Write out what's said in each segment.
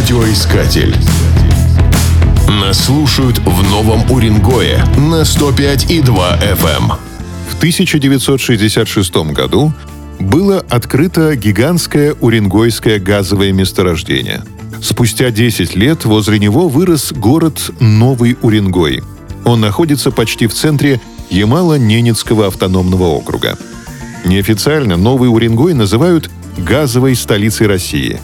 Радиоискатель. Нас слушают в Новом Уренгое на 105,2 FM. В 1966 году было открыто гигантское Уренгойское газовое месторождение. Спустя 10 лет возле него вырос город Новый Уренгой. Он находится почти в центре Ямало-Ненецкого автономного округа. Неофициально Новый Уренгой называют газовой столицей России.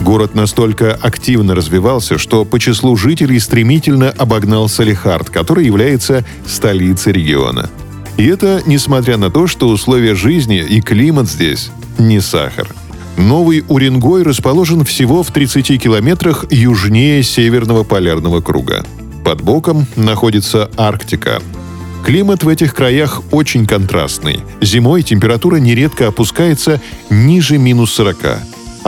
Город настолько активно развивался, что по числу жителей стремительно обогнал Салихард, который является столицей региона. И это несмотря на то, что условия жизни и климат здесь не сахар. Новый Уренгой расположен всего в 30 километрах южнее Северного полярного круга. Под боком находится Арктика, Климат в этих краях очень контрастный. Зимой температура нередко опускается ниже минус 40,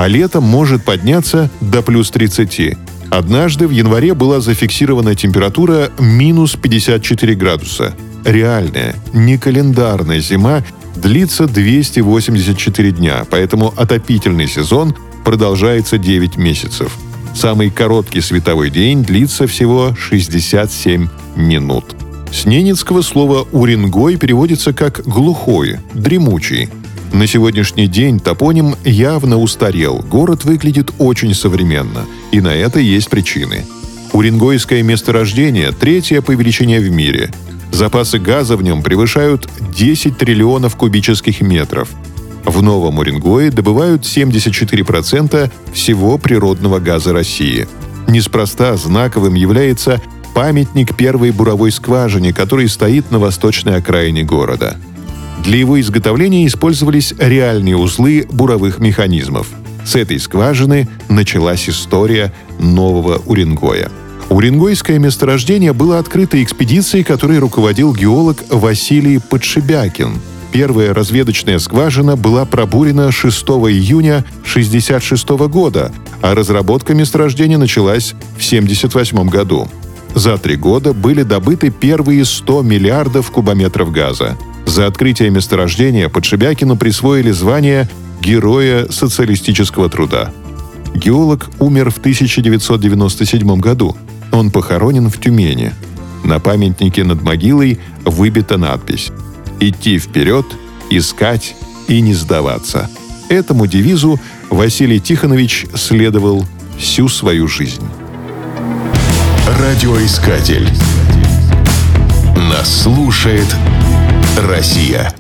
а летом может подняться до плюс 30. Однажды в январе была зафиксирована температура минус 54 градуса. Реальная, не календарная зима длится 284 дня, поэтому отопительный сезон продолжается 9 месяцев. Самый короткий световой день длится всего 67 минут. С ненецкого слова «уренгой» переводится как «глухой», «дремучий». На сегодняшний день топоним явно устарел, город выглядит очень современно, и на это есть причины. Уренгойское месторождение – третье по величине в мире. Запасы газа в нем превышают 10 триллионов кубических метров. В Новом Уренгое добывают 74% всего природного газа России. Неспроста знаковым является памятник первой буровой скважине, который стоит на восточной окраине города. Для его изготовления использовались реальные узлы буровых механизмов. С этой скважины началась история Нового Уренгоя. Уренгойское месторождение было открыто экспедицией, которой руководил геолог Василий Подшибякин. Первая разведочная скважина была пробурена 6 июня 1966 года, а разработка месторождения началась в 1978 году. За три года были добыты первые 100 миллиардов кубометров газа. За открытие месторождения Подшибякину присвоили звание Героя социалистического труда. Геолог умер в 1997 году. Он похоронен в Тюмени. На памятнике над могилой выбита надпись «Идти вперед, искать и не сдаваться». Этому девизу Василий Тихонович следовал всю свою жизнь. Радиоискатель. Нас слушает Россия.